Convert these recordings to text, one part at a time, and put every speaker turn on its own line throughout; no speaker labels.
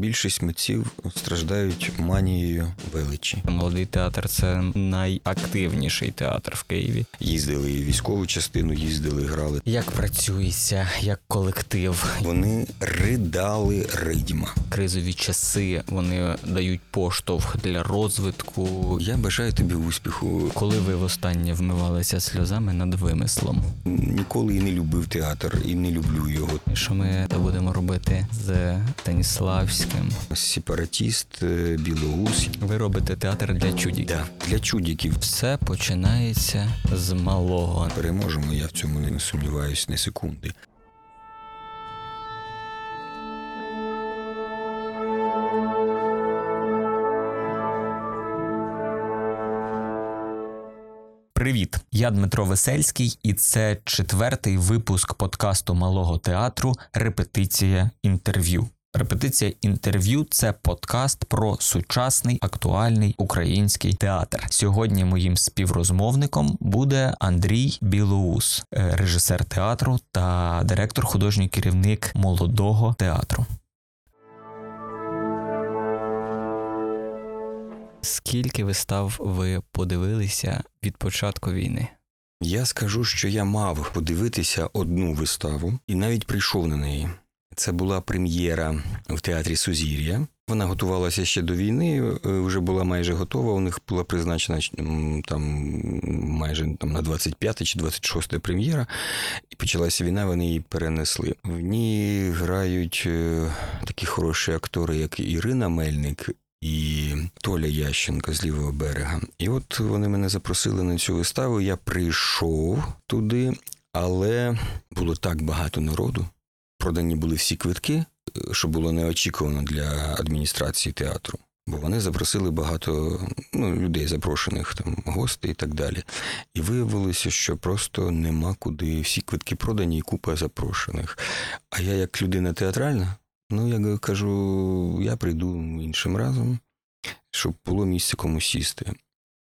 Більшість митців страждають манією величі.
Молодий театр це найактивніший театр в Києві.
Їздили і військову частину, їздили, грали.
Як працюється, як колектив,
Вони ридали ридьма.
кризові часи вони дають поштовх для розвитку.
Я бажаю тобі успіху.
Коли ви востаннє вмивалися сльозами над вимислом,
Ніколи і не любив театр, і не люблю його.
що ми будемо робити з Станіславським?
Сепаратіст, е.
Ви робите театр для чудіків.
Да, для чудіків.
Все починається з малого.
Переможемо, я в цьому не сумніваюся ні секунди.
Привіт, я Дмитро Весельський, і це четвертий випуск подкасту малого театру Репетиція інтерв'ю. Репетиція інтерв'ю це подкаст про сучасний актуальний український театр. Сьогодні моїм співрозмовником буде Андрій Білоус, е, режисер театру та директор художній керівник молодого театру. Скільки вистав ви подивилися від початку війни?
Я скажу, що я мав подивитися одну виставу і навіть прийшов на неї. Це була прем'єра в театрі Сузір'я. Вона готувалася ще до війни, е, вже була майже готова. У них була призначена там майже там на 25 чи 26 прем'єра, і почалася війна. Вони її перенесли. В ній грають е, такі хороші актори, як Ірина Мельник. І Толя Ященко з лівого берега. І от вони мене запросили на цю виставу. Я прийшов туди, але було так багато народу. Продані були всі квитки, е, що було неочікувано для адміністрації театру. Бо вони запросили багато ну, людей, запрошених там гостей і так далі. І виявилося, що просто нема куди. Всі квитки продані і купа запрошених. А я, як людина театральна, ну я кажу, я прийду іншим разом, щоб було місце комусь сісти.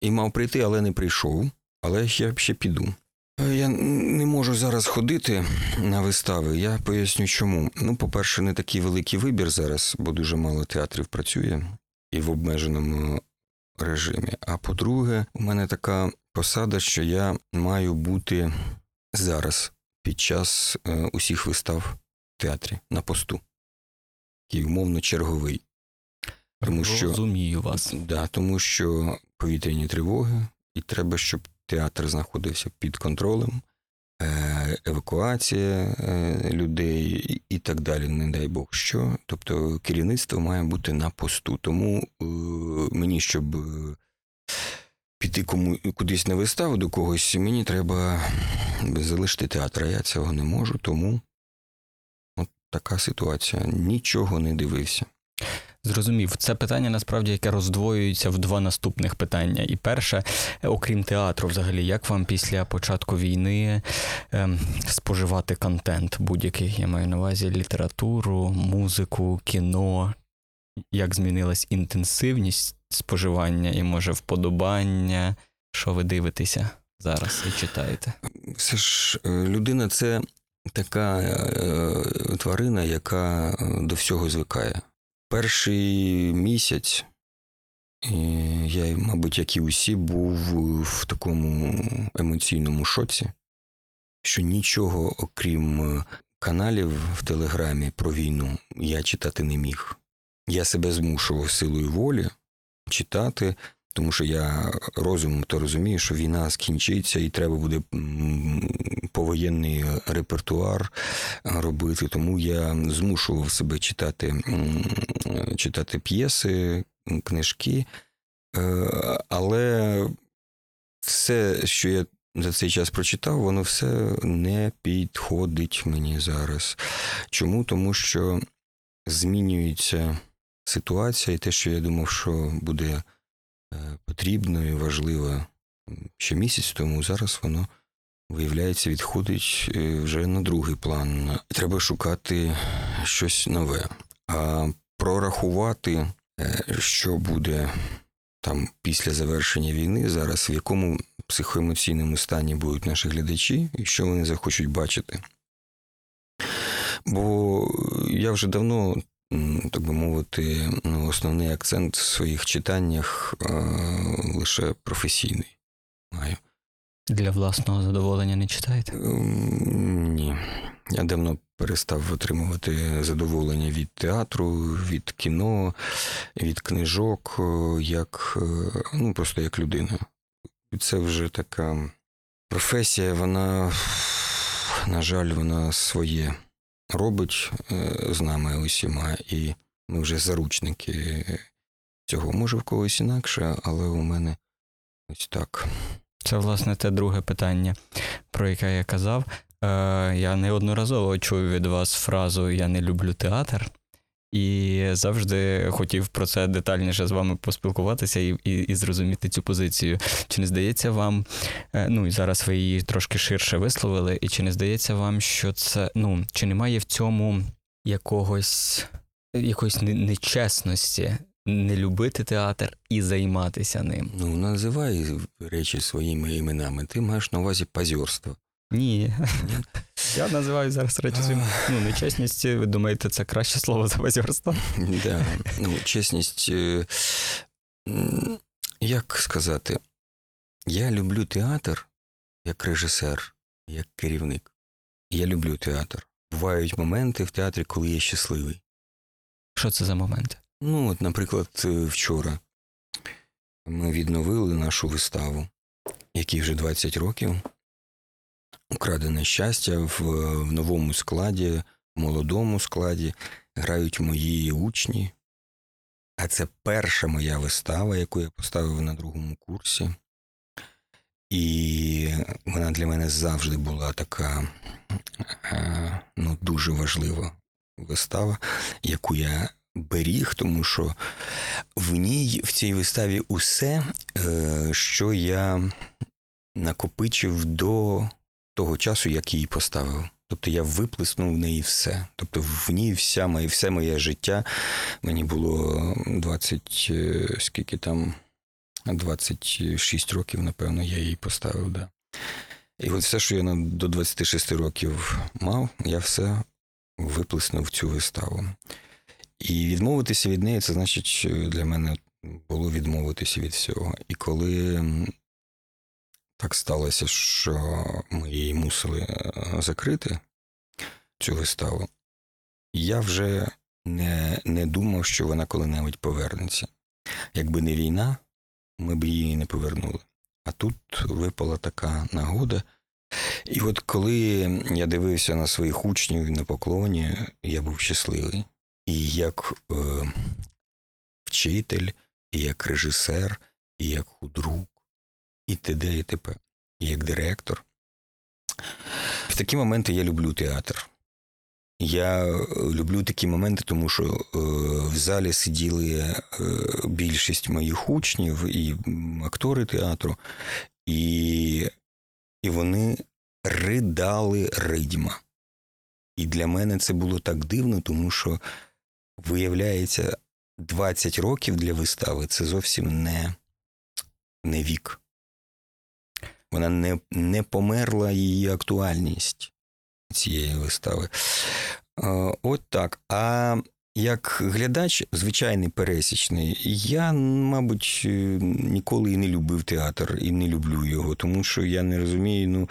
І мав прийти, але не прийшов. Але я ще піду. Е, Я не можу зараз ходити на вистави. Я поясню, чому. Ну, по-перше, не такий великий вибір зараз, бо дуже мало театрів працює і в обмеженому режимі. А по-друге, у мене така посада, що я маю бути зараз під час е, усіх вистав в театрі на посту. Такий умовно черговий. Тому що-
Розумію вас.
Да, тому що повітряні тривоги, і треба, щоб театр знаходився під контролем, е, евакуація е, людей і- так далі, не дай Бог що. Тобто керівництво має бути на посту. Тому е, мені, щоб піти кому кудись на виставу до когось, мені треба залишити театр. а Я цього не можу, тому от така ситуація. Нічого не дивився.
Зрозумів, це питання насправді яке роздвоюється в два наступних питання. І перше, е, окрім театру, взагалі, як вам після початку війни ем, споживати контент будь-який? Я маю на увазі літературу, музику, кіно. Як змінилась інтенсивність споживання і може вподобання? Що ви дивитеся зараз і читаєте?
Все ж е, людина це така е, тварина, яка е, до всього звикає. Перший місяць я, мабуть, як і усі, був в такому емоційному шоці, що нічого, окрім каналів в Телеграмі про війну, я читати не міг. Я себе змушував силою волі читати, тому що я розумом то розумію, що війна скінчиться і треба буде повоєнний репертуар робити. Тому я змушував себе читати, читати п'єси, книжки. Е, Але все, що я за цей час прочитав, воно все не підходить мені зараз. Чому? Тому що змінюється ситуація, і те, що я думав, що буде потрібно і важливо ще місяць тому, зараз воно виявляється, відходить е, вже на другий план. Треба шукати щось нове. А прорахувати, е, що буде там після завершення війни, зараз в якому психоемоційному стані будуть наші глядачі, і що вони захочуть бачити. Бо я вже давно так би мовити, ну, основний акцент в своїх читаннях е, лише професійний маю.
Для власного задоволення не читаєте?
Ем, Ні. Я давно перестав отримувати задоволення від театру, від кіно, від книжок, е, як е, ну, просто як людина. Це вже така професія, вона, на жаль, вона своє робить е, з нами усіма, і ми вже заручники цього. Може, в когось інакше, але у мене ось так.
Це, власне, те друге питання, про яке я казав. Е, я неодноразово чув від вас фразу Я не люблю театр. І завжди хотів про це детальніше з вами поспілкуватися і, і, і зрозуміти цю позицію. Чи не здається вам, е, ну і зараз ви її трошки ширше висловили, і чи не здається вам, що це ну, чи немає в цьому якогось якоїсь нечесності не любити театр і займатися ним?
Ну, називай речі своїми іменами. Ти маєш на увазі позорство.
Ні. Я називаю зараз речі своїм. Ну, нечесність, ви думаєте, це краще слово за базірство?
Да. Ну, чесність, е, як сказати, я люблю театр як режисер, як керівник. Я люблю театр. Бувають моменти в театрі, коли я щасливий.
Що це за момент?
Ну, от, наприклад, е, вчора ми відновили нашу виставу, якій вже 20 років. Украдене щастя в, в новому складі, в молодому складі грають мої учні. А це перша моя вистава, яку я поставив на другому курсі. І вона для мене завжди була така е, ну, дуже важлива вистава, яку я беріг, тому що в ній, в цій виставі, усе, е, що я накопичив до того часу, як її поставив. Тобто я виплеснув в неї все. Тобто в ній вся моє, все моє життя. Мені було 20, е, скільки там, 26 років, напевно, я її поставив, да. І от все, що я до 26 років мав, я все виплеснув в цю виставу. І відмовитися від неї, це значить для мене було відмовитися від всього. І коли так сталося, що ми її мусили е, закрити, цю виставу, я вже не, не думав, що вона коли-небудь повернеться. Якби не війна, ми б її не повернули. А тут випала така нагода. І от коли я дивився на своїх учнів на поклоні, я був щасливий. І як е, вчитель, і як режисер, і як худрук, і т.д. і т.п., як директор. В такі моменти я люблю театр. Я е, люблю такі моменти, тому що е, в залі сиділи е, більшість моїх учнів і актори театру, і, і вони ридали ридьма. І для мене це було так дивно, тому що, виявляється, 20 років для вистави це зовсім не, не вік. Вона не, не померла її актуальність цієї вистави. Е, От так. А як глядач, звичайний пересічний, я, мабуть, е, ніколи і не любив театр, і не люблю його, тому що я не розумію, ну.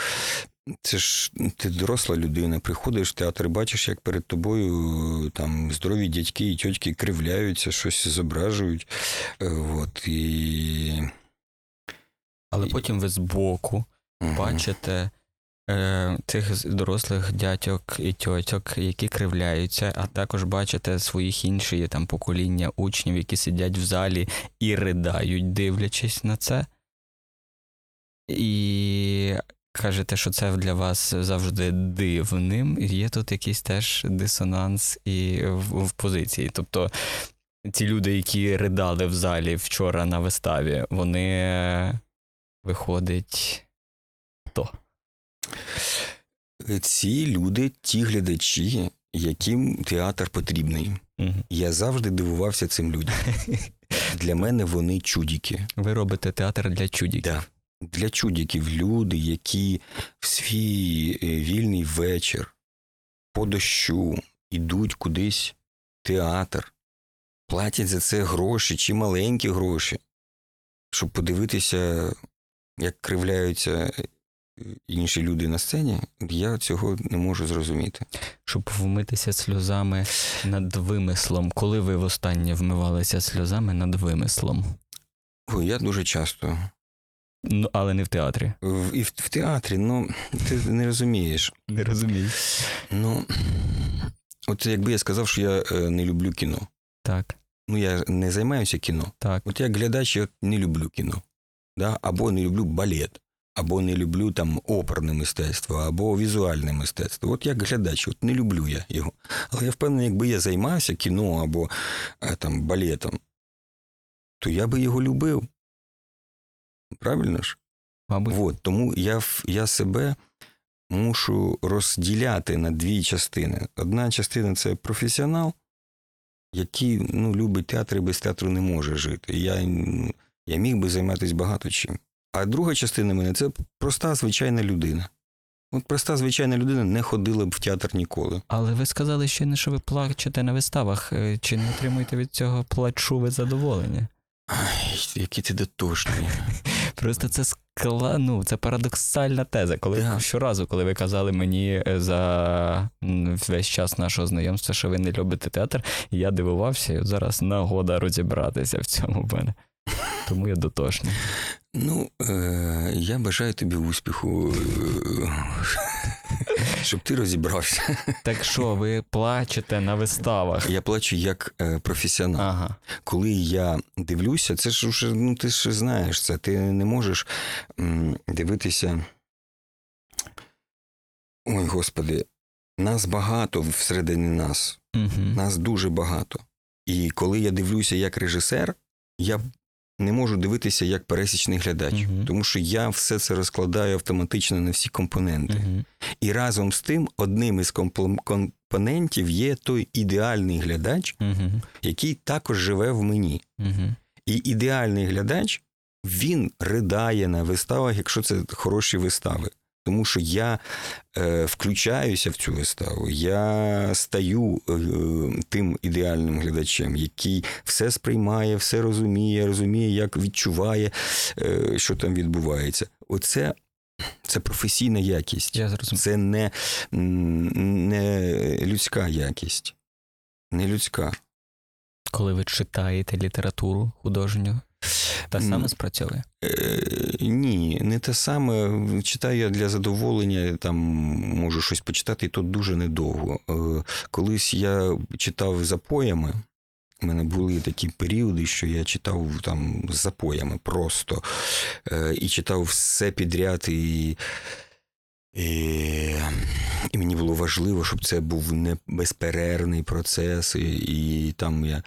Це ж ти доросла людина, приходиш в театр, бачиш, як перед тобою е, там здорові дядьки і тьотьки кривляються, щось зображують. От, і...
Але потім ви збоку
Мгм.
бачите е, тих з- дорослих дядьок і тьотьок, які кривляються, а також бачите своїх інші там покоління учнів, які сидять в залі і придають, дивлячись на це. І кажете, що це для вас завжди дивним. І Є тут якийсь теж дисонанс і в, в позиції. Тобто ці люди, які ридали в залі вчора на виставі, вони виходить. Хто?
Ці люди, ті глядачі, яким театр потрібний.
Мгм.
Я завжди дивувався цим людям. Для мене вони чудіки.
Ви робите театр для чудіків.
Да. Для чудіків люди, які в свій е, вільний вечір по дощу йдуть кудись театр, платять за це гроші чи маленькі гроші, щоб подивитися, як кривляються е, інші люди на сцені, я цього не можу зрозуміти.
Щоб вмитися сльозами над вимислом. Коли ви востаннє вмивалися сльозами над вимислом?
Ой, я дуже часто.
Ну, але не в театрі.
В, і в, в театрі, ну, ти не розумієш.
Не розумію.
Ну, от якби я сказав, що я е, не люблю кіно.
Так,
Ну, я не займаюся кіно.
так.
От як глядач, я не люблю кіно. Да? Або не люблю балет, або не люблю там оперне мистецтво, або візуальне мистецтво. От як глядач, от не люблю я його. Але я впевнений, якби я займався кіно або е, там балетом, то я би його любив. Правильно ж?
Мабуть,
От, тому я, я себе мушу розділяти на дві частини. Одна частина це професіонал, який ну, любить театр і без театру не може жити. Я, я міг би займатися багато чим. А друга частина мене це проста звичайна людина. От проста звичайна людина не ходила б в театр ніколи.
але ви сказали ще не, що ви плачете на виставах. Е, Чи не отримуєте від цього плачу ви задоволення?
Ай, який ти дотошний.
Просто це скла... ну, це парадоксальна теза. Коли
Так.
щоразу, коли ви казали мені е, за весь час нашого знайомства, що ви не любите театр, я дивувався, і от зараз нагода розібратися в цьому в мене. Тому я дотошний.
Ну, е, я бажаю тобі успіху, е, щоб ти розібрався.
Так що, ви плачете на виставах?
Я плачу як е, професіонал.
Ага.
Коли я дивлюся, це ж уже, ну ти ж знаєш це. Ти не можеш дивитися. Ой, господи, нас багато всередині нас.
Угу.
Нас дуже багато. І коли я дивлюся як режисер, я не можу дивитися як пересічний глядач,
Мгм.
тому що я все це розкладаю автоматично на всі компоненти.
Угу.
І разом з тим, одним із компонентів є той ідеальний глядач,
Угу.
який також живе в мені. І ідеальний глядач він ридає на виставах, якщо це хороші вистави. Тому що я е, включаюся в цю виставу, я стаю е, тим ідеальним глядачем, який все сприймає, все розуміє, розуміє, як відчуває, е, що там відбувається. Оце це професійна якість.
Я зрозумів.
Це не, не людська якість. Не людська.
Коли ви читаєте літературу художню, та саме спрацьовує.
Е, ні, не те саме. Читаю я для задоволення, там можу щось почитати, і то дуже недовго. Е, колись я читав запоями. У мене були такі періоди, що я читав там з запоями просто. Е, і читав все підряд, і, і, і мені було важливо, щоб це був не безперервний процес, і, і там я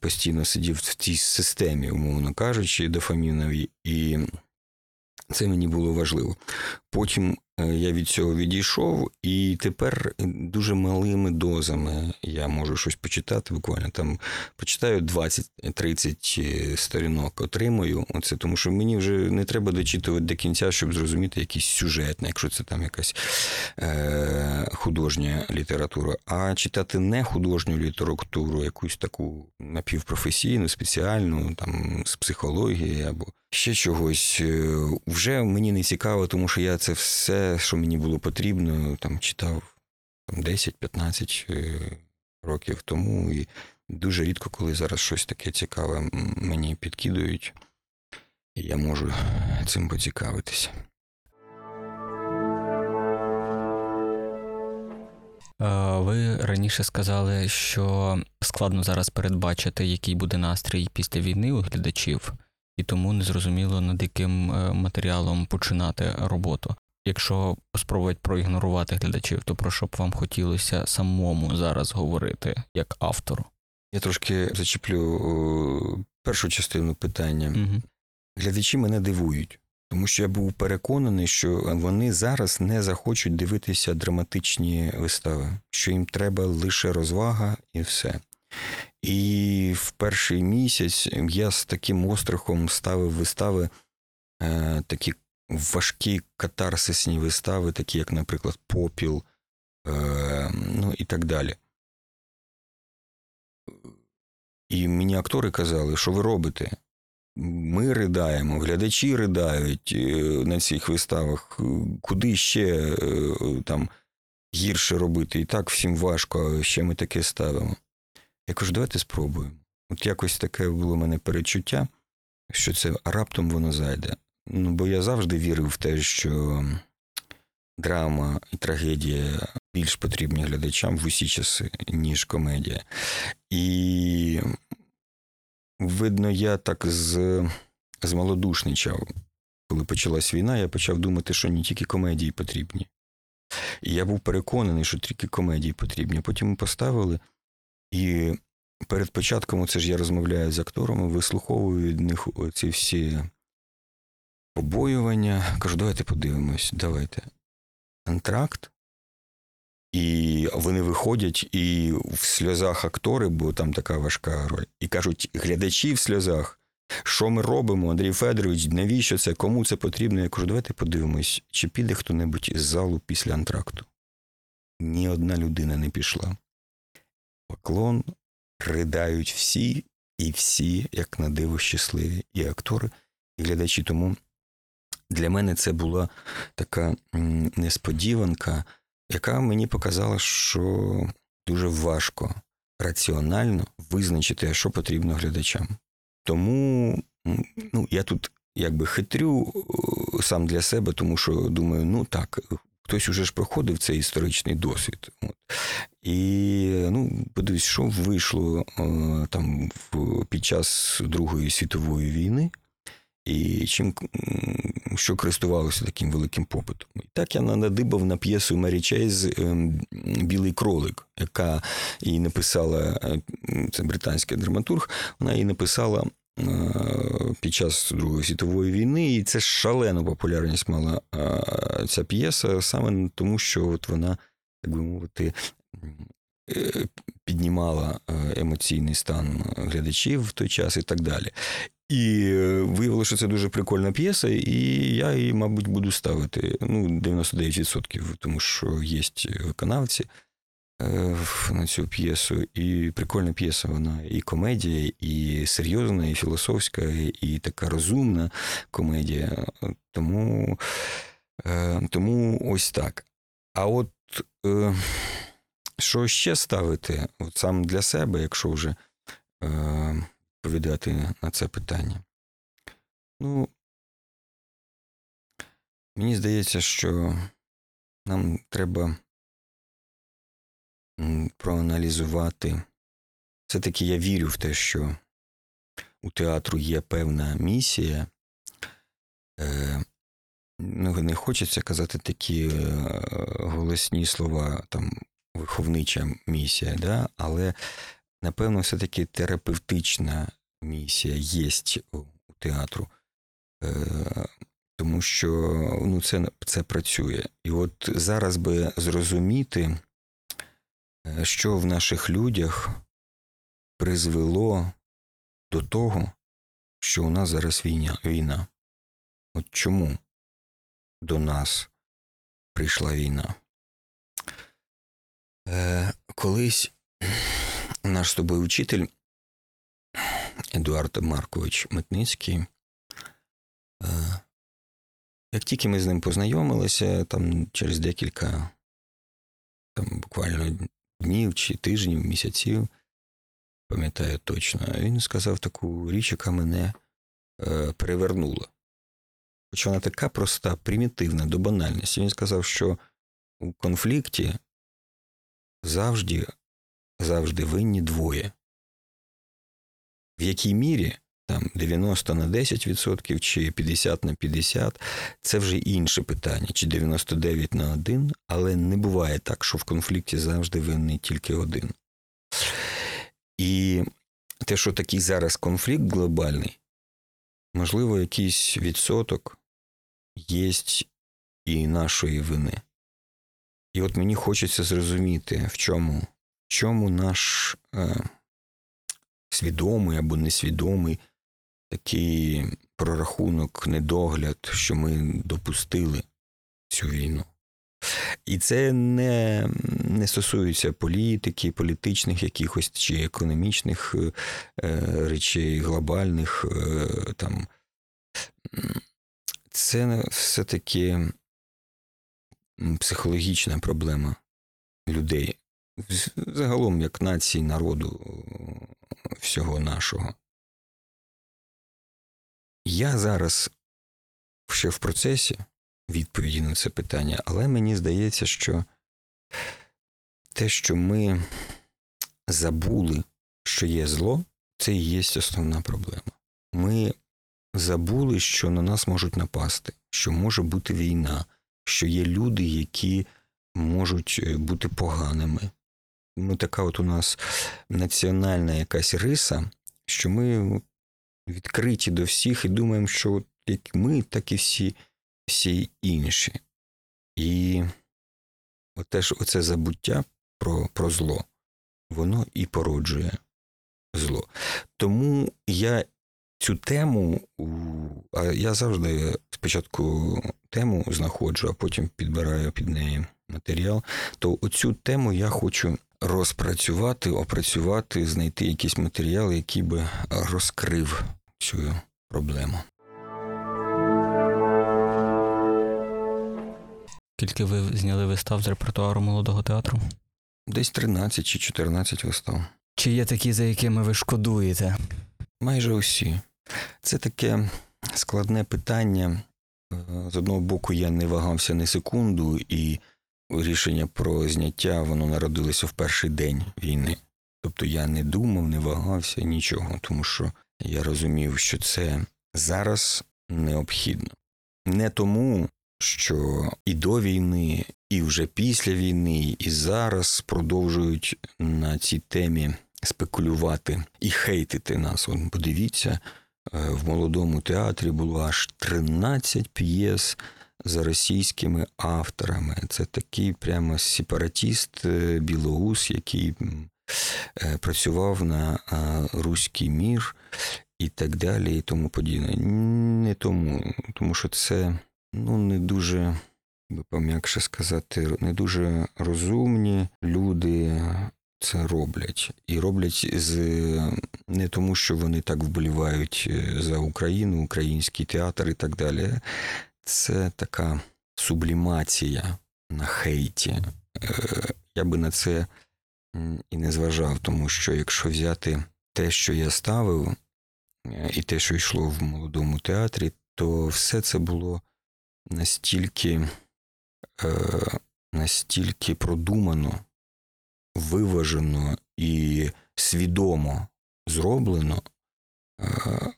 постійно сидів в цій системі, умовно кажучи, дофаміновій, і це мені було важливо. Потім е, я від цього відійшов, і тепер дуже малими дозами я можу щось почитати. Буквально там почитаю 20-30 сторінок, отримую. Оце тому, що мені вже не треба дочитувати до кінця, щоб зрозуміти якийсь сюжет, якщо це там якась е, художня література. А читати не художню літературу, якусь таку напівпрофесійну, спеціальну, там з психології або ще чогось. е, Вже мені не цікаво, тому що я це все, що мені було потрібно, там читав 10-15 е, років тому. І дуже рідко, коли зараз щось таке цікаве мені підкидують, і я можу цим поцікавитися.
Е, Ви раніше сказали, що складно зараз передбачити, який буде настрій після війни у глядачів, і тому незрозуміло над яким е, матеріалом починати роботу. Якщо спробувати проігнорувати глядачів, то про що б вам хотілося самому зараз говорити як автору?
Я трошки зачеплю першу частину питання.
Угу.
Глядачі мене дивують, тому що я був переконаний, що вони зараз не захочуть дивитися драматичні вистави, що їм треба лише розвага і все. І в перший місяць я з таким острахом ставив вистави, е, такі важкі катарсисні вистави, такі як, наприклад, Попіл, е, ну і так далі. І мені актори казали, що ви робите? Ми riдаємо, глядачі ридають е, на цих виставах. Куди ще е, там гірше робити? І так всім важко, ще ми таке ставимо. Я кажу, давайте спробуємо. От якось таке було в мене перечуття, що це раптом воно зайде. Ну, бо я завжди вірив в те, що драма і трагедія більш потрібні глядачам в усі часи, ніж комедія. І видно, я так з, змалодушничав. Коли почалась війна, я почав думати, що не тільки комедії потрібні. І я був переконаний, що тільки комедії потрібні. Потім ми поставили, і перед початком, це ж я розмовляю з акторами, вислуховую від них ці всі побоювання. Кажу, давайте подивимось, давайте. Антракт. І вони виходять і в сльозах актори, бо там така важка роль. І кажуть, глядачі в сльозах, що ми робимо, Андрій Федорович, навіщо це, кому це потрібно? Я кажу, давайте подивимось, чи піде хто-небудь із залу після антракту. Ні одна людина не пішла. Поклон ридають всі, і всі, як на диво, щасливі, і актори, і глядачі. Тому для мене це була така несподіванка, яка мені показала, що дуже важко раціонально визначити, що потрібно глядачам. Тому ну, я тут якби хитрю е, сам для себе, тому що думаю, ну так, хтось уже ж проходив цей історичний досвід. От. І ну, подивись, що вийшло е, там під час Другої світової війни, і чим що користувалося таким великим попитом. І так я надибав на п'єсу Мері Чейз ем, Білий кролик, яка її написала, е, це британський драматург, вона її написала. е, Під час Другої світової війни, і це шалену популярність мала ця п'єса, саме тому, що от вона, так би мовити, піднімала е, емоційний стан глядачів в той час і так далі. І виявилося, що це дуже прикольна п'єса, і я її, мабуть, буду ставити ну, 99%, тому що є виконавці на цю п'єсу. І прикольна п'єса, вона і комедія, і серйозна, і філософська, і така розумна комедія. Тому, тому ось так. А от що ще ставити от сам для себе, якщо вже е, відповідати на це питання? Ну, мені здається, що нам треба проаналізувати. Все-таки я вірю в те, що у театру є певна місія. Е, ну, не хочеться казати такі е, голосні слова, там, виховнича місія, да? але напевно, все-таки терапевтична місія є у театру, е, тому що ну, це, це працює. І от зараз би зрозуміти, е, що в наших людях призвело до того, що у нас зараз війна. війна. От чому до нас прийшла війна? Колись наш з тобою учитель Едуард Маркович Митницький. е, Як тільки ми з ним познайомилися, там через декілька там, буквально днів чи тижнів, місяців, пам'ятаю точно, він сказав таку річ, яка мене е, перевернула. Хоч вона така проста, примітивна до банальності. Він сказав, що у конфлікті завжди, завжди винні двоє. В якій мірі там 90 на 10% чи 50 на 50 це вже інше питання, чи 99 на 1, але не буває так, що в конфлікті завжди винний тільки один. І те, що такий зараз конфлікт глобальний, можливо, якийсь відсоток є і нашої вини. І от мені хочеться зрозуміти, в чому, в чому наш е, свідомий або несвідомий такий прорахунок, недогляд, що ми допустили цю війну. І це не, не стосується політики, політичних якихось чи економічних е, речей, глобальних е, там. Це все-таки психологічна проблема людей. Загалом, як нації, народу е, всього нашого. Я зараз ще в процесі відповіді на це питання, але мені здається, що те, що ми забули, що є зло, це і є основна проблема. Ми забули, що на нас можуть напасти, що може бути війна, що є люди, які можуть е, бути поганими. Ну, така от у нас національна якась риса, що ми відкриті до всіх і думаємо, що от як ми, так і всі, всі інші. І оте ж оце забуття про, про зло, воно і породжує зло. Тому я цю тему, а я завжди спочатку тему знаходжу, а потім підбираю під неї матеріал, то оцю тему я хочу розпрацювати, опрацювати, знайти якийсь матеріал, який би розкрив цю проблему.
Скільки ви зняли вистав з репертуару молодого театру?
Десь 13 чи 14 вистав.
Чи є такі, за якими ви шкодуєте?
Майже усі. Це таке складне питання. Е, З одного боку, я не вагався ні секунду, і рішення про зняття воно народилося в перший день війни. Тобто я не думав, не вагався нічого, тому що я розумів, що це зараз необхідно. Не тому, що і до війни, і вже після війни, і зараз продовжують на цій темі спекулювати і хейтити нас. От подивіться, в молодому театрі було аж 13 п'єс за російськими авторами. Це такий прямо сепаратіст е, білоус, який е, працював на руський мір і так далі, і тому подібне. Не тому, тому що це ну, не дуже, би пом'якше сказати, не дуже розумні люди це роблять. І роблять з не тому, що вони так вболівають е, за Україну, український театр і так далі. Це така сублімація на хейті. Е, Я би на це і не зважав, тому що якщо взяти те, що я ставив, е, і те, що йшло в молодому театрі, то все це було настільки, настільки продумано, виважено і свідомо зроблено, е,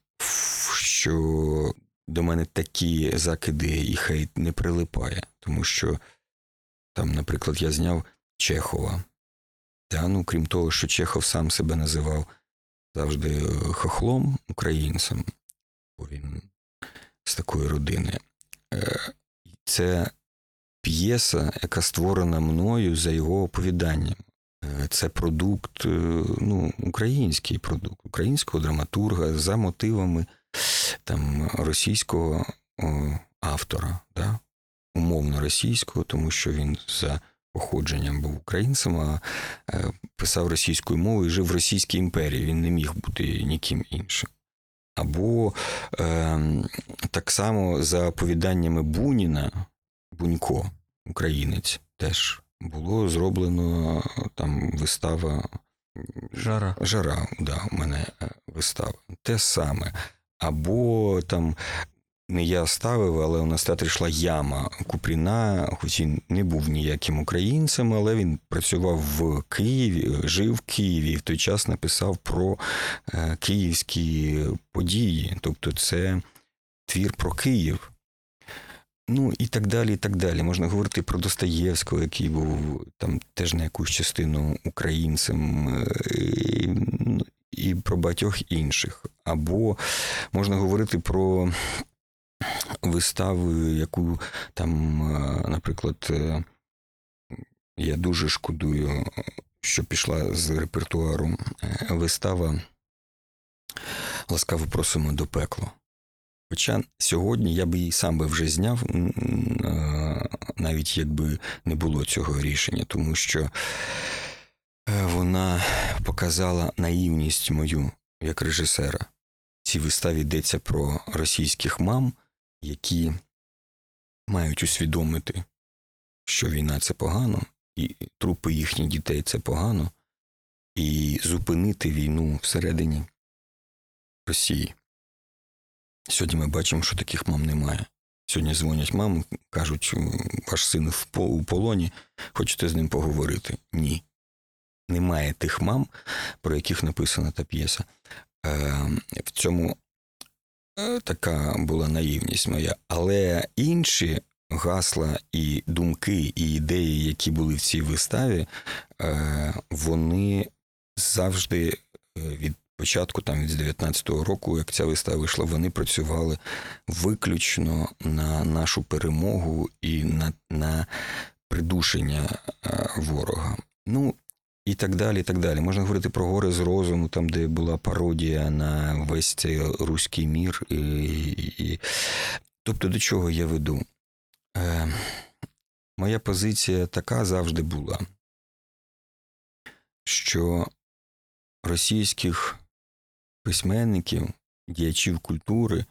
що до мене такі закиди і хейт не прилипає, тому що там, наприклад, я зняв Чехова. Та, ну, крім того, що Чехов сам себе називав завжди хохлом українцем, бо він з такої родини. Е, Це п'єса, яка створена мною за його оповіданням. Е, Це продукт, е, ну, український продукт, українського драматурга за мотивами там, російського автора, да? умовно російського, тому що він за походженням був українцем, а е, писав російською мовою і жив в Російській імперії. Він не міг бути ніким іншим. Або е, так само за оповіданнями Буніна, Бунько, українець, теж було зроблено там вистава
Жара.
Жара, да, у мене е, вистава. Те саме. Або там не я ставив, але у нас театрі йшла яма Купріна, хоч він не був ніяким українцем, але він працював в Києві, жив в Києві і в той час написав про е, київські події. Тобто це твір про Київ. Ну і так далі, і так далі. Можна говорити про Достоєвського, який був там теж на якусь частину українцем, е, і, ну, і про багатьох інших. Або можна говорити про виставу, яку там, е, наприклад, е, я дуже шкодую, що пішла з репертуару вистава Ласкаво просимо до пекло. Хоча сьогодні я би її сам би вже зняв навіть якби не було цього рішення, тому що е, вона показала наївність мою як режисера. В цій виставі йдеться про російських мам, які мають усвідомити, що війна це погано, і трупи їхніх дітей це погано, і зупинити війну всередині Росії. Сьогодні ми бачимо, що таких мам немає. Сьогодні дзвонять мам, кажуть, ваш син у полоні, хочете з ним поговорити? Ні. Немає тих мам, про яких написана та п'єса. Е, в цьому е, така була наївність моя. Але інші гасла і думки, і ідеї, які були в цій виставі, е, вони завжди е, від початку, там від 19-го року, як ця вистава вийшла, вони працювали виключно на нашу перемогу і на, на придушення е, ворога. Ну, і так далі, і так далі. Можна говорити про гори з розуму, там, де була пародія на весь цей руський мір. І, і... Тобто, до чого я веду? Е, моя позиція така завжди була, що російських письменників, діячів культури,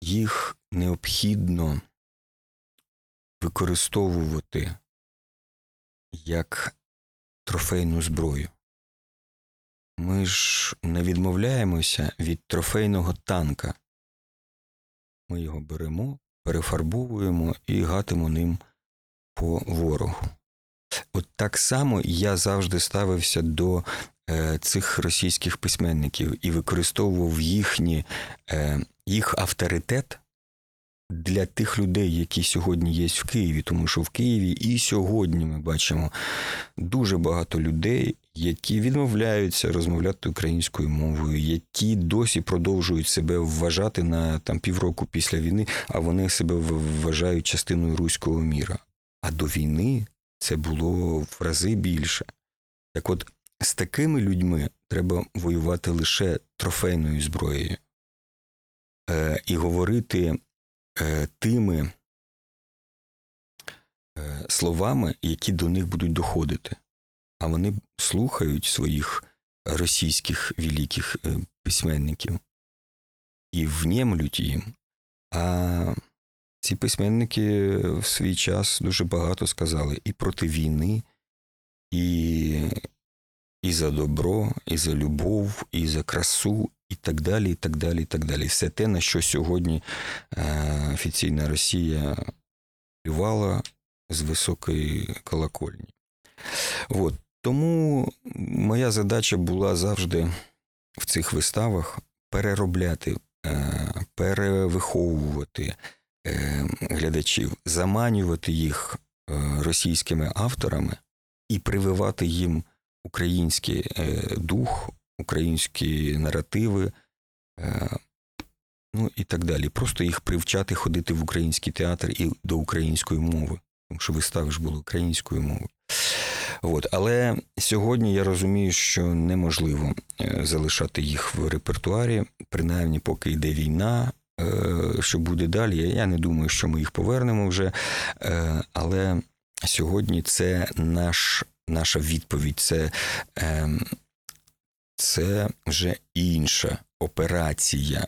їх необхідно використовувати як трофейну зброю. Ми ж не відмовляємося від трофейного танка. Ми його беремо, перефарбовуємо і гатимо ним по ворогу. От так само я завжди ставився до цих російських письменників і використовував їхні, е, їх авторитет для тих людей, які сьогодні є в Києві, тому що в Києві і сьогодні ми бачимо дуже багато людей, які відмовляються розмовляти українською мовою, які досі продовжують себе вважати на там півроку після війни, а вони себе вважають частиною руського міра. А до війни це було в рази більше. Так от з такими людьми треба воювати лише трофейною зброєю е, і говорити е, тими е, словами, які до них будуть доходити. А вони слухають своїх російських великих е, письменників і внемлють їм. А ці письменники в свій час дуже багато сказали і проти війни, і, і за добро, і за любов, і за красу, і так далі, і так далі, і так далі. Все те, на що сьогодні е, офіційна Росія плювала з високої колокольні. От. Тому моя задача була завжди в цих виставах переробляти, е, перевиховувати е, глядачів, заманювати їх російськими авторами і прививати їм український е, дух, українські наративи, е, ну і так далі. Просто їх привчати ходити в український театр і до української мови, тому що вистави ж були українською мовою. От. Але сьогодні я розумію, що неможливо е, залишати їх в репертуарі, принаймні, поки йде війна. Що буде далі? Я не думаю, що ми їх повернемо вже. Але сьогодні це наш, наша відповідь, це, ем, це вже інша операція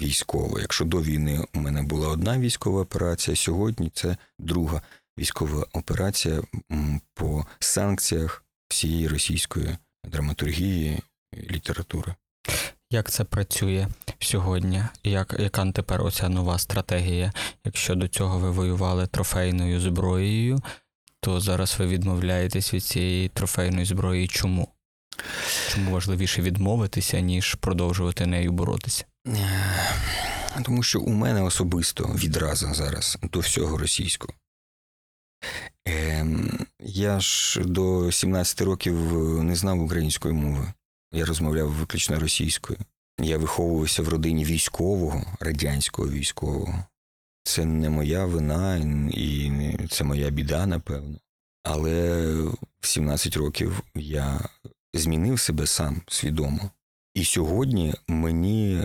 військова. Якщо до війни у мене була одна військова операція, сьогодні це друга військова операція по санкціях всієї російської драматургії літератури.
Як це працює сьогодні? Як, яка тепер оця нова стратегія? Якщо до цього ви воювали трофейною зброєю, то зараз ви відмовляєтесь від цієї трофейної зброї. Чому? Чому важливіше відмовитися, ніж продовжувати нею боротися?
Е, Тому що у мене особисто відразу зараз до всього російського. Ем, Я ж до 17 років не знав української мови. Я розмовляв виключно російською. Я виховувався в родині військового, радянського військового. Це не моя вина і це моя біда, напевно. Але в 17 років я змінив себе сам свідомо. І сьогодні мені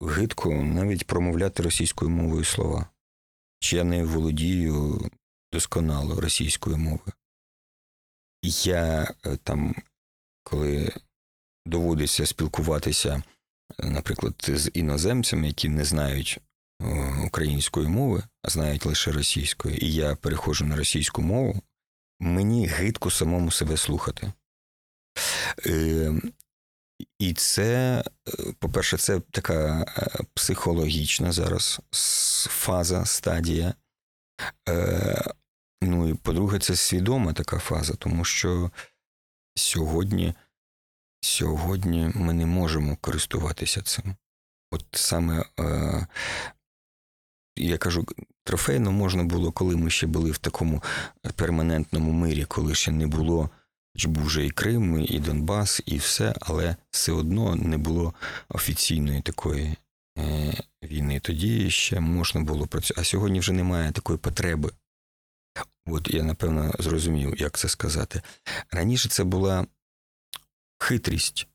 гидко навіть промовляти російською мовою слова. Чи я не володію досконало російською мовою. Я е, там, коли доводиться спілкуватися, е, наприклад, з іноземцями, які не знають української мови, а знають лише російської, і я переходжу на російську мову, мені гидко самому себе слухати. Е, І це, е, по-перше, це така е, психологічна зараз фаза, стадія. Е, Ну і по-друге, це свідома така фаза, тому що сьогодні, сьогодні ми не можемо користуватися цим. От саме, е, я кажу, трофейно можна було, коли ми ще були в такому перманентному мирі, коли ще не було, був вже і Крим, і Донбас, і все, але все одно не було офіційної такої е, війни. Тоді ще можна було працювати. А сьогодні вже немає такої потреби. От я напевно зрозумів, як це сказати. Раніше це була хитрість,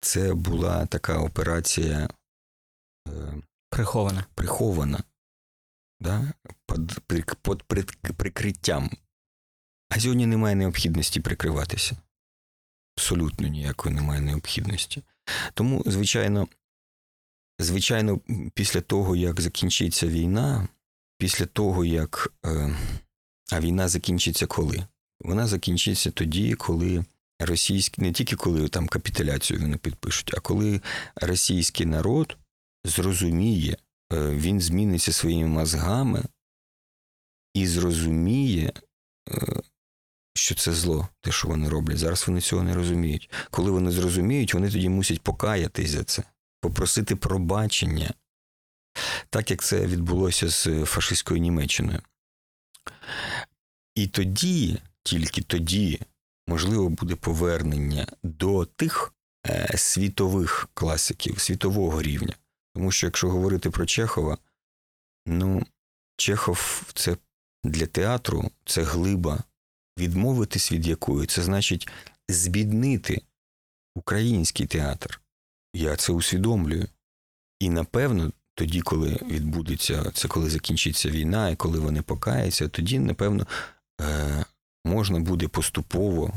це була така операція е,
Прихована.
прихована, да? під прик- прикриттям. А сьогодні немає необхідності прикриватися. Абсолютно ніякої немає необхідності. Тому, звичайно, звичайно, після того, як закінчиться війна, після того, як. Е, а війна закінчиться коли? Вона закінчиться тоді, коли російський, не тільки коли там капітуляцію вони підпишуть, а коли російський народ зрозуміє, е, він зміниться своїми мозгами і зрозуміє, е, що це зло, те, що вони роблять. Зараз вони цього не розуміють. Коли вони зрозуміють, вони тоді мусять покаятись за це, попросити пробачення, так як це відбулося з фашистською Німеччиною. І тоді, тільки тоді, можливо, буде повернення до тих е, світових класиків, світового рівня. Тому що якщо говорити про Чехова, ну, Чехов це для театру це глиба, відмовитись від якої це значить збіднити український театр. Я це усвідомлюю. І напевно, тоді, коли відбудеться, це коли закінчиться війна, і коли вони покаяться, тоді, напевно, е, можна буде поступово,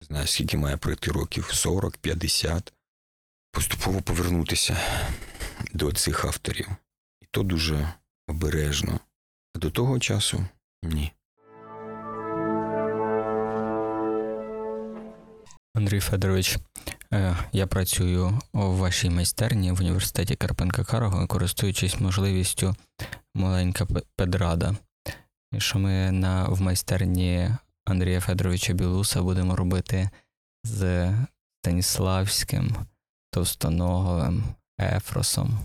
знаю, скільки має пройти років, 40, 50, поступово повернутися до цих авторів. І то дуже обережно. А до того часу ні.
Андрій Федорович, е, я працюю у вашій майстерні в університеті Карпенка Карого, користуючись можливістю маленька педрада. Що ми на, в майстерні Андрія Федоровича Білуса будемо робити з Станіславським, Товстоноговим, Ефросом.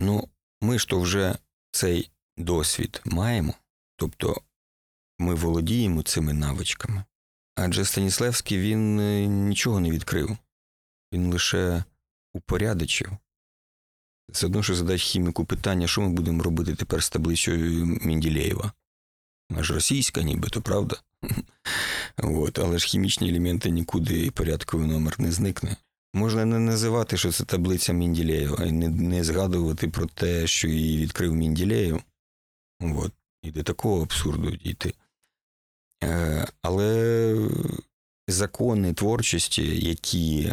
Ну, ми ж то вже цей досвід маємо, тобто ми володіємо цими навичками. Адже Станіславський він е, нічого не відкрив, він лише упорядочив. Це одно, що задати хіміку питання, що ми будемо робити тепер з таблицею Менділеєва. Вона ж російська, нібито, правда? От, але ж хімічні елементи нікуди і порядковий номер не зникне. Можна не називати, що це таблиця Менділеєва, і не, не згадувати про те, що її відкрив Менділеєв. От, і до такого абсурду дійти. Е, але закони творчості, які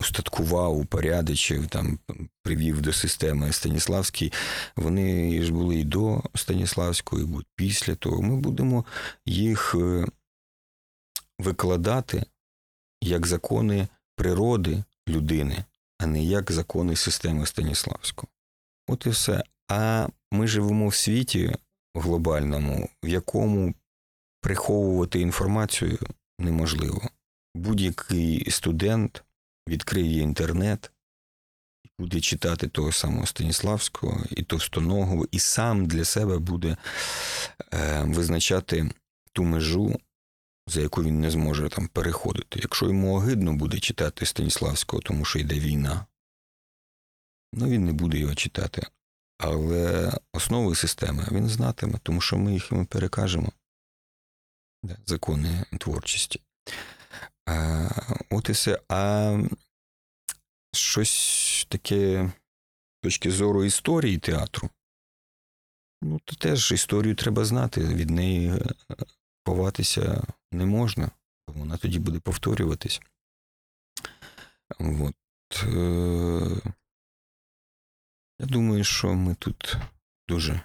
устаткував, упорядочив, там, привів до системи Станіславський, вони ж були і до Станіславського, і будуть після того. Ми будемо їх е, викладати як закони природи людини, а не як закони системи Станіславського. От і все. А ми живемо в світі глобальному, в якому приховувати інформацію неможливо. Будь-який студент відкриє інтернет і буде читати того самого Станіславського і Товстоногого, і сам для себе буде е, визначати ту межу, за яку він не зможе там переходити. Якщо йому огидно буде читати Станіславського, тому що йде війна, ну він не буде його читати. Але основи системи він знатиме, тому що ми їх йому перекажемо. Закони творчості. А, от і все. А щось таке з точки зору історії театру. Ну, то теж історію треба знати. Від неї е, ховатися не можна. Вона тоді буде повторюватись. От. е, Я думаю, що ми тут дуже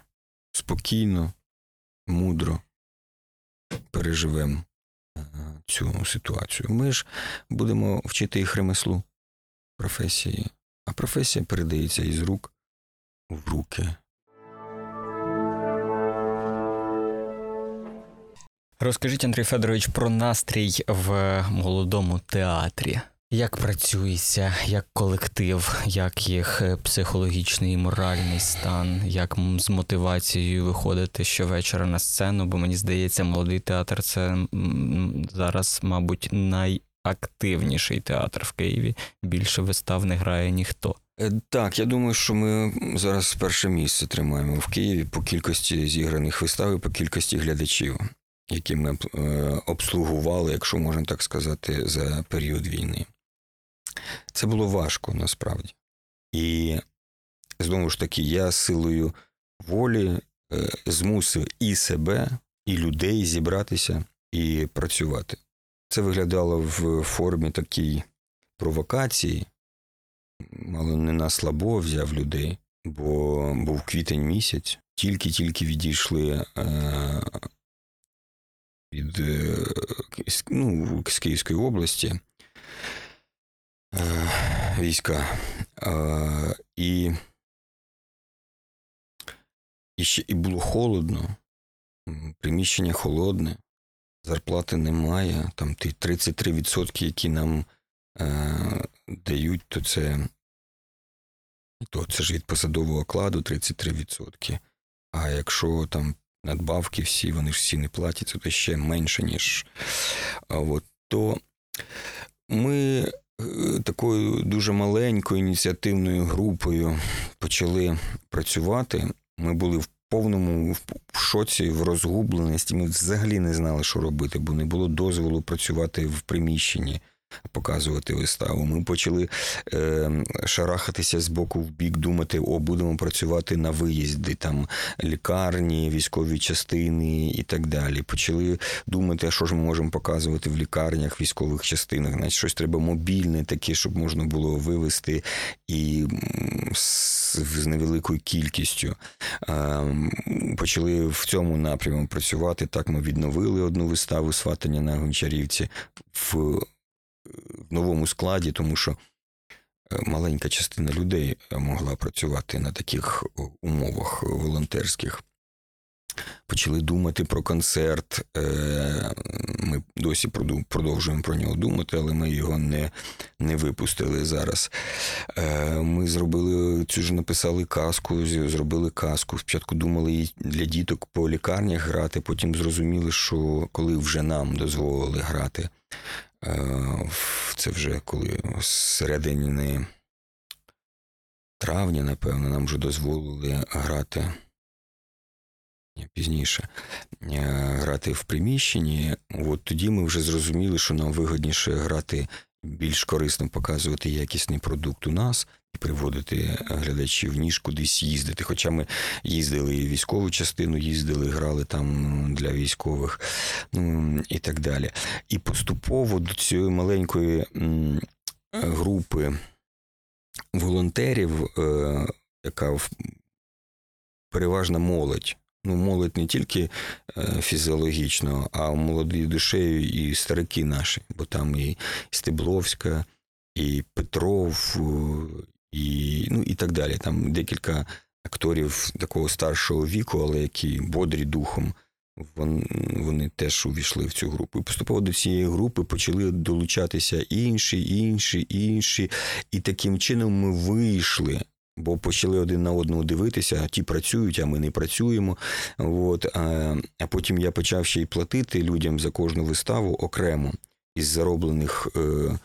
спокійно, мудро переживемо е, цю ситуацію. Ми ж будемо вчити їх ремеслу професії, а професія передається із рук в руки.
Розкажіть, Андрій Федорович, про настрій в молодому театрі. Як працюється, як колектив, як їх е, психологічний і моральний стан, як з мотивацією виходити щовечора на сцену? Бо мені здається, молодий театр це зараз, мабуть, найактивніший театр в Києві. Більше вистав не грає ніхто.
Е, Так, я думаю, що ми зараз перше місце тримаємо в Києві по кількості зіграних вистав і по кількості глядачів, які ми е, обслугували, якщо можна так сказати, за період війни. Це було важко насправді. І знову ж таки, я силою волі е, змусив і себе, і людей зібратися і працювати. Це виглядало в формі такій провокації, мало не на слабо взяв людей, бо був квітень місяць, тільки-тільки відійшли е, від е, ну, з Київської області е, війська. І, і ще і було холодно, приміщення холодне, зарплати немає. Там ті 33%, які нам е, дають, то це, то це ж від посадового окладу 33%. А якщо там надбавки всі, вони ж всі не платять, то ще менше, ніж. От, то ми е, такою дуже маленькою ініціативною групою почали працювати. Ми були в повному в шоці, в розгубленості. Ми взагалі не знали, що робити, бо не було дозволу працювати в приміщенні, показувати виставу. Ми почали е, шарахатися з боку в бік, думати, о, будемо працювати на виїзди, там лікарні, військові частини і так далі. Почали думати, а що ж ми можемо показувати в лікарнях, військових частинах. Значить, щось треба мобільне, таке, щоб можна було вивезти і з, з невеликою кількістю. Ем, Почали в цьому напрямку працювати. Так ми відновили одну виставу сватання на Гончарівці в новому складі, тому що е, маленька частина людей могла працювати на таких умовах волонтерських. Почали думати про концерт. Е, Ми досі продовжуємо про нього думати, але ми його не, не випустили зараз. Е, Ми зробили цю ж написали казку, зробили казку. Спочатку думали для діток по лікарнях грати, потім зрозуміли, що коли вже нам дозволили грати, е, це вже коли середини травня, напевно, нам вже дозволили грати пізніше е, грати в приміщенні. От тоді ми вже зрозуміли, що нам вигодніше грати більш корисно показувати якісний продукт у нас приводити глядачів, ніж кудись їздити. Хоча ми їздили і військову частину, їздили, грали там для військових, ну і так далі. І поступово до цієї маленької е, групи волонтерів, е, яка переважна молодь. Ну, молодь не тільки е, фізіологічно, а молоді душею і старики наші, бо там і Стебловська, і Петров, е, і, ну, і так далі. Там декілька акторів такого старшого віку, але які бодрі духом. Вон, вони теж увійшли в цю групу. І поступово до цієї групи почали долучатися інші, інші, інші. І таким чином ми вийшли бо почали один на одного дивитися, ті працюють, а ми не працюємо. От, а, а потім я почав ще й платити людям за кожну виставу окремо із зароблених е, е,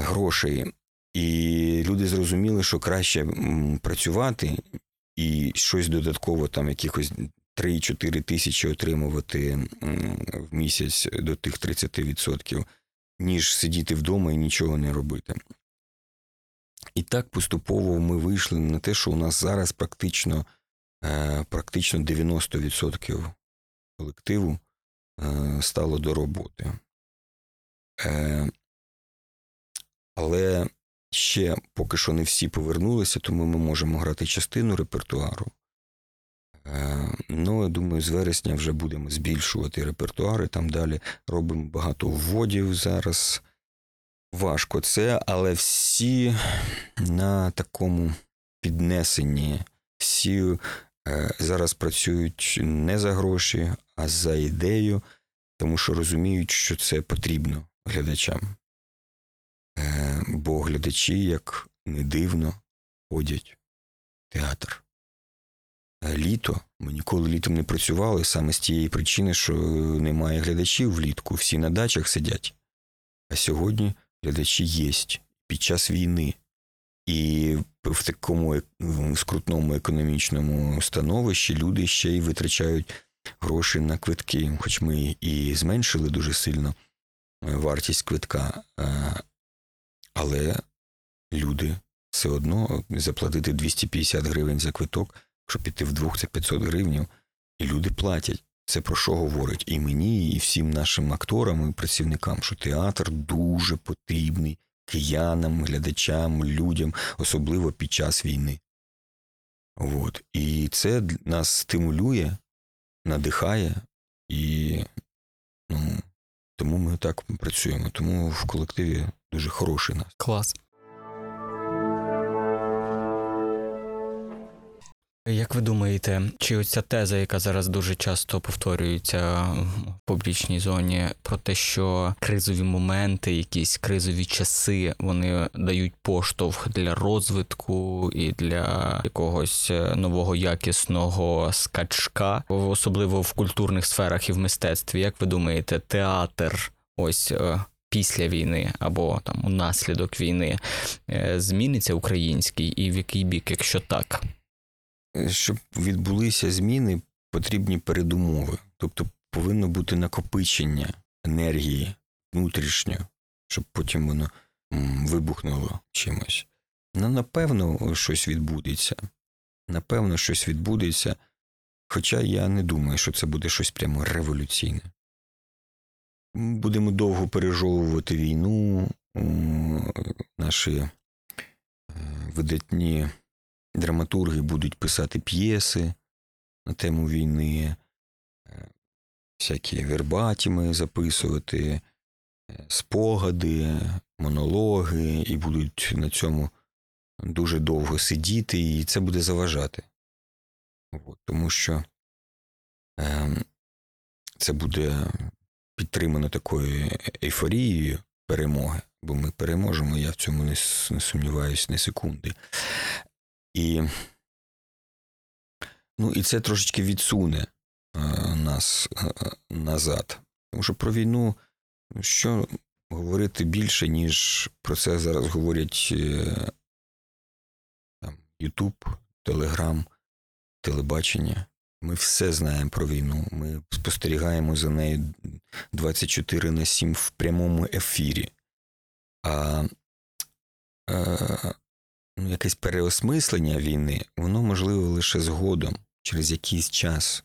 грошей. І люди зрозуміли, що краще працювати і щось додатково, там якихось 3-4 тисячі отримувати в місяць до тих 30%, ніж сидіти вдома і нічого не робити. І так поступово ми вийшли на те, що у нас зараз практично е, практично 90% колективу е, стало до роботи. Е, але ще поки що не всі повернулися, тому ми можемо грати частину репертуару. Е, Ну, я думаю, з вересня вже будемо збільшувати репертуари. Там далі робимо багато вводів зараз. Важко це, але всі на такому піднесенні, всі е, зараз працюють не за гроші, а за ідею, тому що розуміють, що це потрібно глядачам. Е, бо глядачі, як не дивно, ходять в театр. Е, Літо ми ніколи літом не працювали саме з тієї причини, що немає глядачів влітку, всі на дачах сидять. А сьогодні глядачі є під час війни. І в такому е- скрутному економічному становищі люди ще й витрачають гроші на квитки, хоч ми і зменшили дуже сильно вартість квитка, але люди все одно заплатити 250 гривень за квиток, щоб піти вдвох, це 500 гривень, і люди платять. Це про що говорить і мені, і всім нашим акторам і працівникам, що театр дуже потрібний киянам, глядачам, людям, особливо під час війни. От. І це нас стимулює, надихає, і ну, тому ми так працюємо. Тому в колективі дуже хороший нас.
Клас. Як ви думаєте, чи оця теза, яка зараз дуже часто повторюється в публічній зоні, про те, що кризові моменти, якісь кризові часи, вони дають поштовх для розвитку і для якогось е, нового якісного скачка, особливо в культурних сферах і в мистецтві? Як ви думаєте, театр ось е, після війни або там унаслідок війни е, зміниться український, і в який бік, якщо так?
Щоб відбулися зміни, потрібні передумови. Тобто повинно бути накопичення енергії внутрішньо, щоб потім воно вибухнуло чимось. Ну, напевно, щось відбудеться. Напевно, щось відбудеться. Хоча я не думаю, що це буде щось прямо революційне. Будемо довго пережовувати війну. Наші е, видатні драматурги будуть писати п'єси на тему війни, е, всякі вербатіми записувати, е, спогади, монологи, і будуть на цьому дуже довго сидіти, і це буде заважати. Тому що е, це буде підтримано такою ейфорією перемоги, бо ми переможемо, я в цьому не, сумніваюся ні секунди. І, ну, і це трошечки відсуне е, нас е, назад. Тому що про війну ну, що говорити більше, ніж про це зараз говорять е, там, YouTube, Telegram, телебачення. Ми все знаємо про війну. Ми спостерігаємо за нею 24 на 7 в прямому ефірі. А е, ну, якесь переосмислення війни, воно можливо лише згодом, через якийсь час.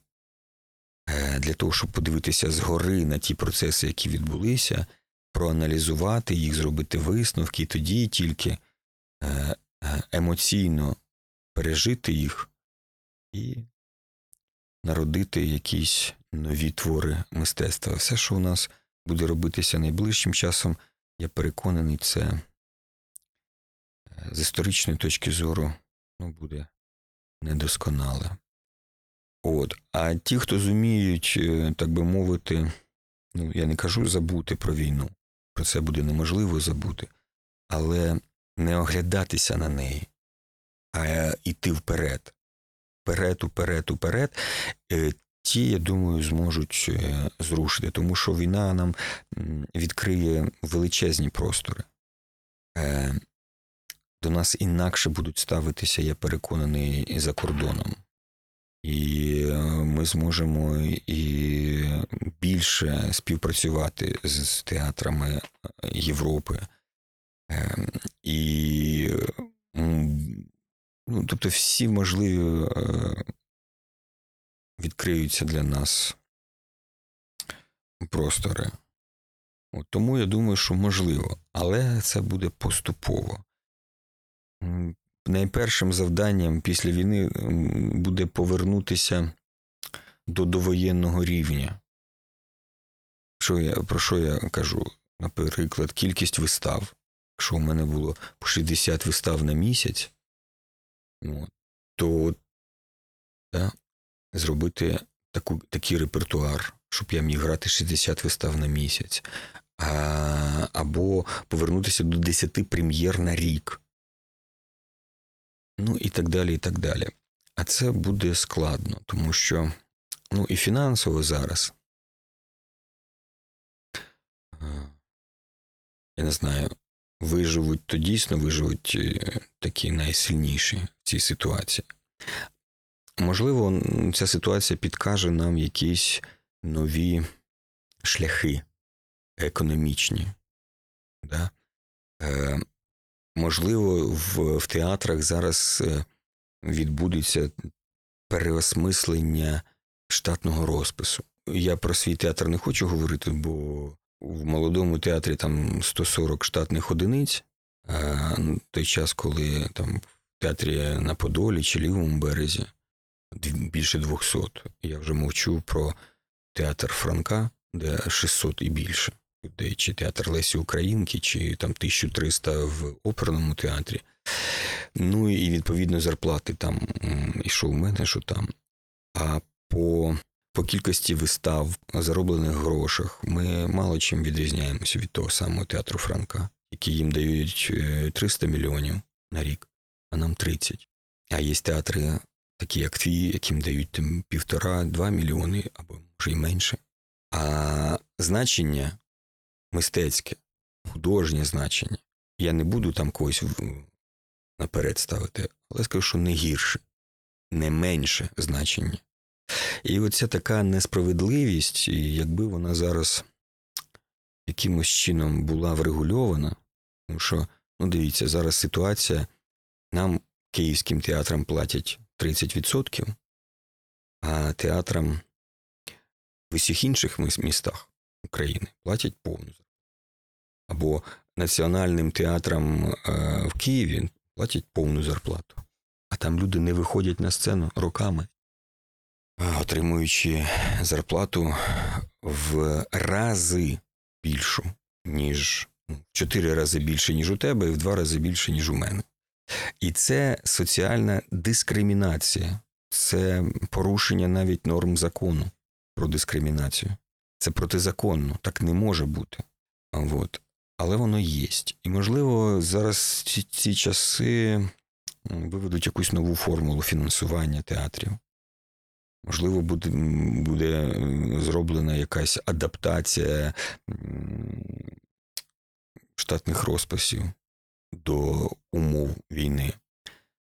Е, Для того, щоб подивитися згори на ті процеси, які відбулися, проаналізувати їх, зробити висновки, і тоді тільки е, е, емоційно пережити їх і народити якісь нові твори мистецтва. Все, що у нас буде робитися найближчим часом, я переконаний, це е, з історичної точки зору ну, буде недосконале. От. А ті, хто зуміють, е, так би мовити, ну, я не кажу забути про війну, про це буде неможливо забути, але не оглядатися на неї, а йти вперед. Вперед, уперед, уперед. Е, Ті, я думаю, зможуть е, зрушити, тому що війна нам відкриє величезні простори. Е, До нас інакше будуть ставитися, я переконаний, за кордоном. І ми зможемо і більше співпрацювати з театрами Європи. Е, І ну, тобто всі можливі е, відкриються для нас простори. От тому я думаю, що можливо, але це буде поступово. Найпершим завданням після війни буде повернутися до довоєнного рівня. Що я, про що я кажу? Наприклад, кількість вистав. Якщо у мене було по 60 вистав на місяць, от, то да, зробити таку, такий репертуар, щоб я міг грати 60 вистав на місяць, а, або повернутися до 10 прем'єр на рік. Ну і так далі, і так далі. А це буде складно, тому що ну, і фінансово зараз. Я не знаю, виживуть, то дійсно виживуть е, такі найсильніші в цій ситуації. Можливо, ця ситуація підкаже нам якісь нові шляхи економічні. Да? Е, можливо, в, в театрах зараз е, відбудеться переосмислення штатного розпису. Я про свій театр не хочу говорити, бо в молодому театрі там 140 штатних одиниць, а в той час, коли там в театрі на Подолі чи Лівому березі більше 200. Я вже мовчу про театр Франка, де 600 і більше людей, чи театр Лесі Українки, чи там 1300 в оперному театрі. Ну і відповідно зарплати там, і що у мене, що там. А по, по кількості вистав, зароблених грошах, ми мало чим відрізняємося від того самого театру Франка, який їм дають е, 300 мільйонів на рік, а нам 30. А є театри, такі як твій, яким дають півтора-два мільйони або може й менше. А значення мистецьке, художнє значення. Я не буду там когось наперед ставити, але скажу, що не гірше, не менше значення. І оця така несправедливість, якби вона зараз якимось чином була врегульована, тому що, ну дивіться, зараз ситуація, нам, київським театрам, платять 30%, а театрам в усіх інших містах України платять повну. Або національним театрам е, в Києві платять повну зарплату. А там люди не виходять на сцену роками, отримуючи зарплату в рази більшу, ніж ну, в чотири рази більше, ніж у тебе, і в два рази більше, ніж у мене. І це соціальна дискримінація, це порушення навіть норм закону про дискримінацію. Це протизаконно, так не може бути. От. Але воно є. І, можливо, зараз ці, ці часи виведуть якусь нову формулу фінансування театрів. Можливо, буде, буде зроблена якась адаптація штатних розписів до умов війни.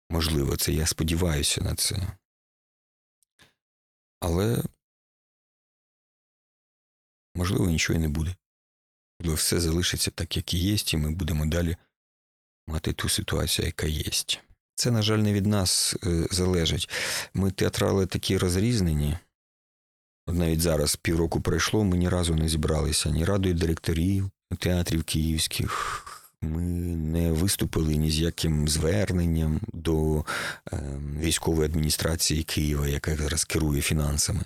Можливо, це я сподіваюся на це. Але можливо, нічого і не буде. Можливо, все залишиться так, як і є, і ми будемо далі мати ту ситуацію, яка є. Це, на жаль, не від нас е, залежить. Ми театрали такі розрізнені. От навіть зараз півроку пройшло, ми ні разу не зібралися ні радою директорів театрів київських. Ми не виступили ні з яким зверненням до е, військової адміністрації Києва, яка зараз керує фінансами.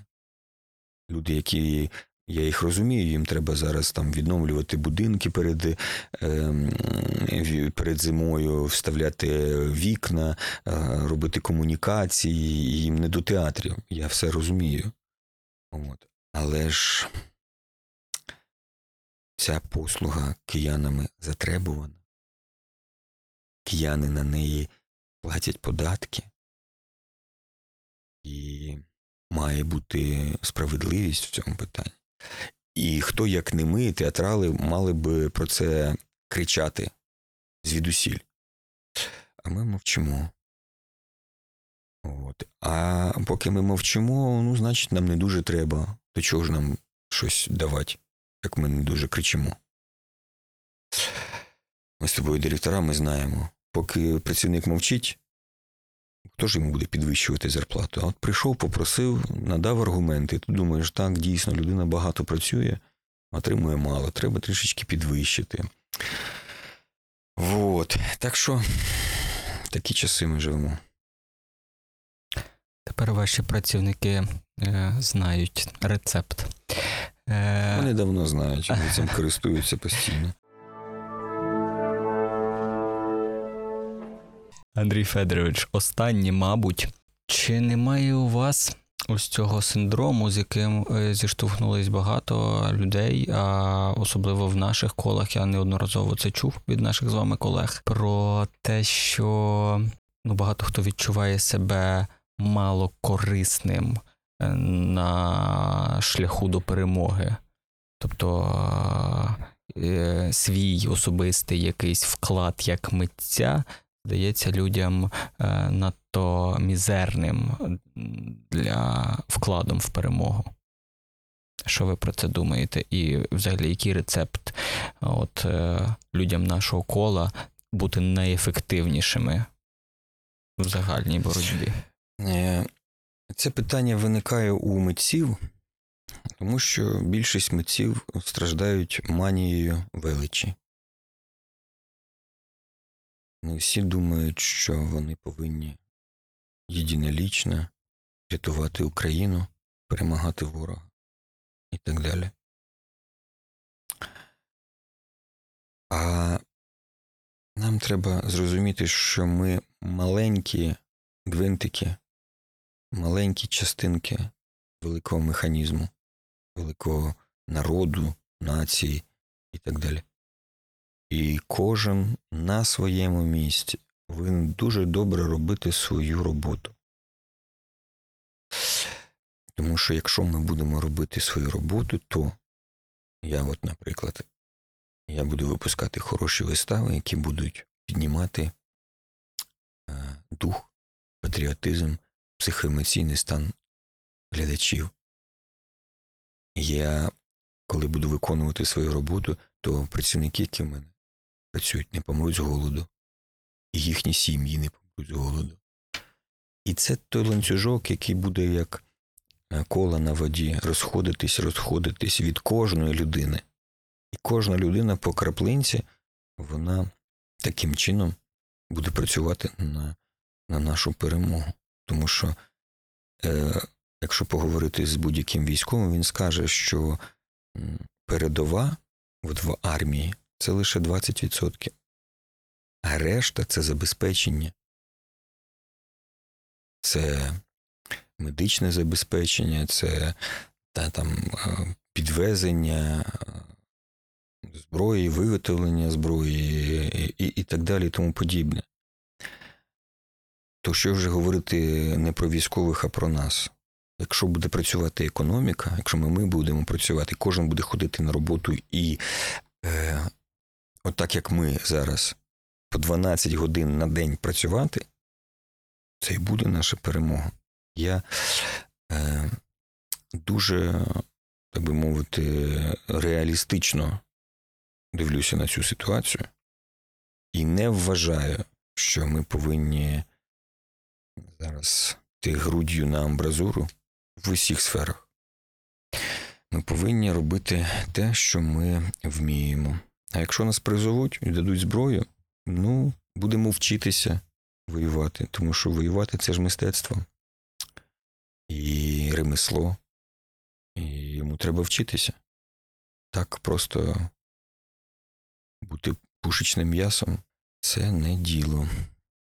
Люди, які я їх розумію, їм треба зараз там відновлювати будинки перед, ем, перед зимою, вставляти вікна, е, робити комунікації, їм не до театрів. Я все розумію. От. Але ж ця послуга киянами затребувана. Кияни на неї платять податки. І має бути справедливість в цьому питанні. І хто, як не ми, театрали, мали би про це кричати звідусіль. А ми мовчимо. От. А поки ми мовчимо, ну, значить, нам не дуже треба. До чого ж нам щось давати, як ми не дуже кричимо. Ми з тобою, директора, ми знаємо. Поки працівник мовчить, Хто ж йому буде підвищувати зарплату? А от прийшов, попросив, надав аргументи. Ти думаєш, так, дійсно, людина багато працює, отримує мало, треба трішечки підвищити. Вот. Так що такі часи ми живемо.
Тепер ваші працівники е, знають рецепт. Е,
Вони давно знають, вони цим користуються постійно.
Андрій Федорович, останнє, мабуть, чи немає у вас ось цього синдрому, з яким е, зіштовхнулись багато людей, а особливо в наших колах, я неодноразово це чув від наших з вами колег, про те, що ну, багато хто відчуває себе мало корисним е, на шляху до перемоги. Тобто е, свій особистий якийсь вклад як митця здається людям е, надто мізерним для вкладом в перемогу. Що ви про це думаєте? І взагалі, який рецепт от, е, людям нашого кола бути найефективнішими в загальній боротьбі?
Е, Це питання виникає у митців, тому що більшість митців страждають манією величі. Не всі думають, що вони повинні єдинолічно рятувати Україну, перемагати ворога і так далі. А нам треба зрозуміти, що ми маленькі гвинтики, маленькі частинки великого механізму, великого народу, нації і так далі. І кожен на своєму місці повинен дуже добре робити свою роботу. Тому що якщо ми будемо робити свою роботу, то я, от, наприклад, я буду випускати хороші вистави, які будуть піднімати е, дух, патріотизм, психоемоційний стан глядачів. Я, коли буду виконувати свою роботу, то працівники, які в мене працюють, не помруть з голоду, і їхні сім'ї не помруть з голоду. І це той ланцюжок, який буде як е, кола на воді, розходитись, розходитись від кожної людини. І кожна людина по краплинці, вона таким чином буде працювати на, на нашу перемогу. Тому що, е, якщо поговорити з будь-яким військовим, він скаже, що передова от в армії це лише 20%. А решта це забезпечення. Це медичне забезпечення, це та, там, е, підвезення зброї, виготовлення зброї і, і так далі, і тому подібне. То що вже говорити не про військових, а про нас. Якщо буде працювати економіка, якщо ми, ми будемо працювати, кожен буде ходити на роботу і е, отак як ми зараз по 12 годин на день працювати, це і буде наша перемога. Я е, дуже, так би мовити, реалістично дивлюся на цю ситуацію і не вважаю, що ми повинні зараз йти груддю на амбразуру в усіх сферах. Ми повинні робити те, що ми вміємо. А якщо нас призовуть і дадуть зброю, ну, будемо вчитися воювати, тому що воювати це ж мистецтво і ремесло, і йому треба вчитися. Так просто бути пушечним м'ясом це не діло.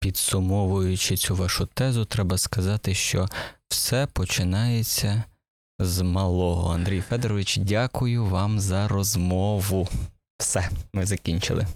Підсумовуючи цю вашу тезу, треба сказати, що все починається з малого. Андрій Федорович, дякую вам за розмову. Все, ми закінчили.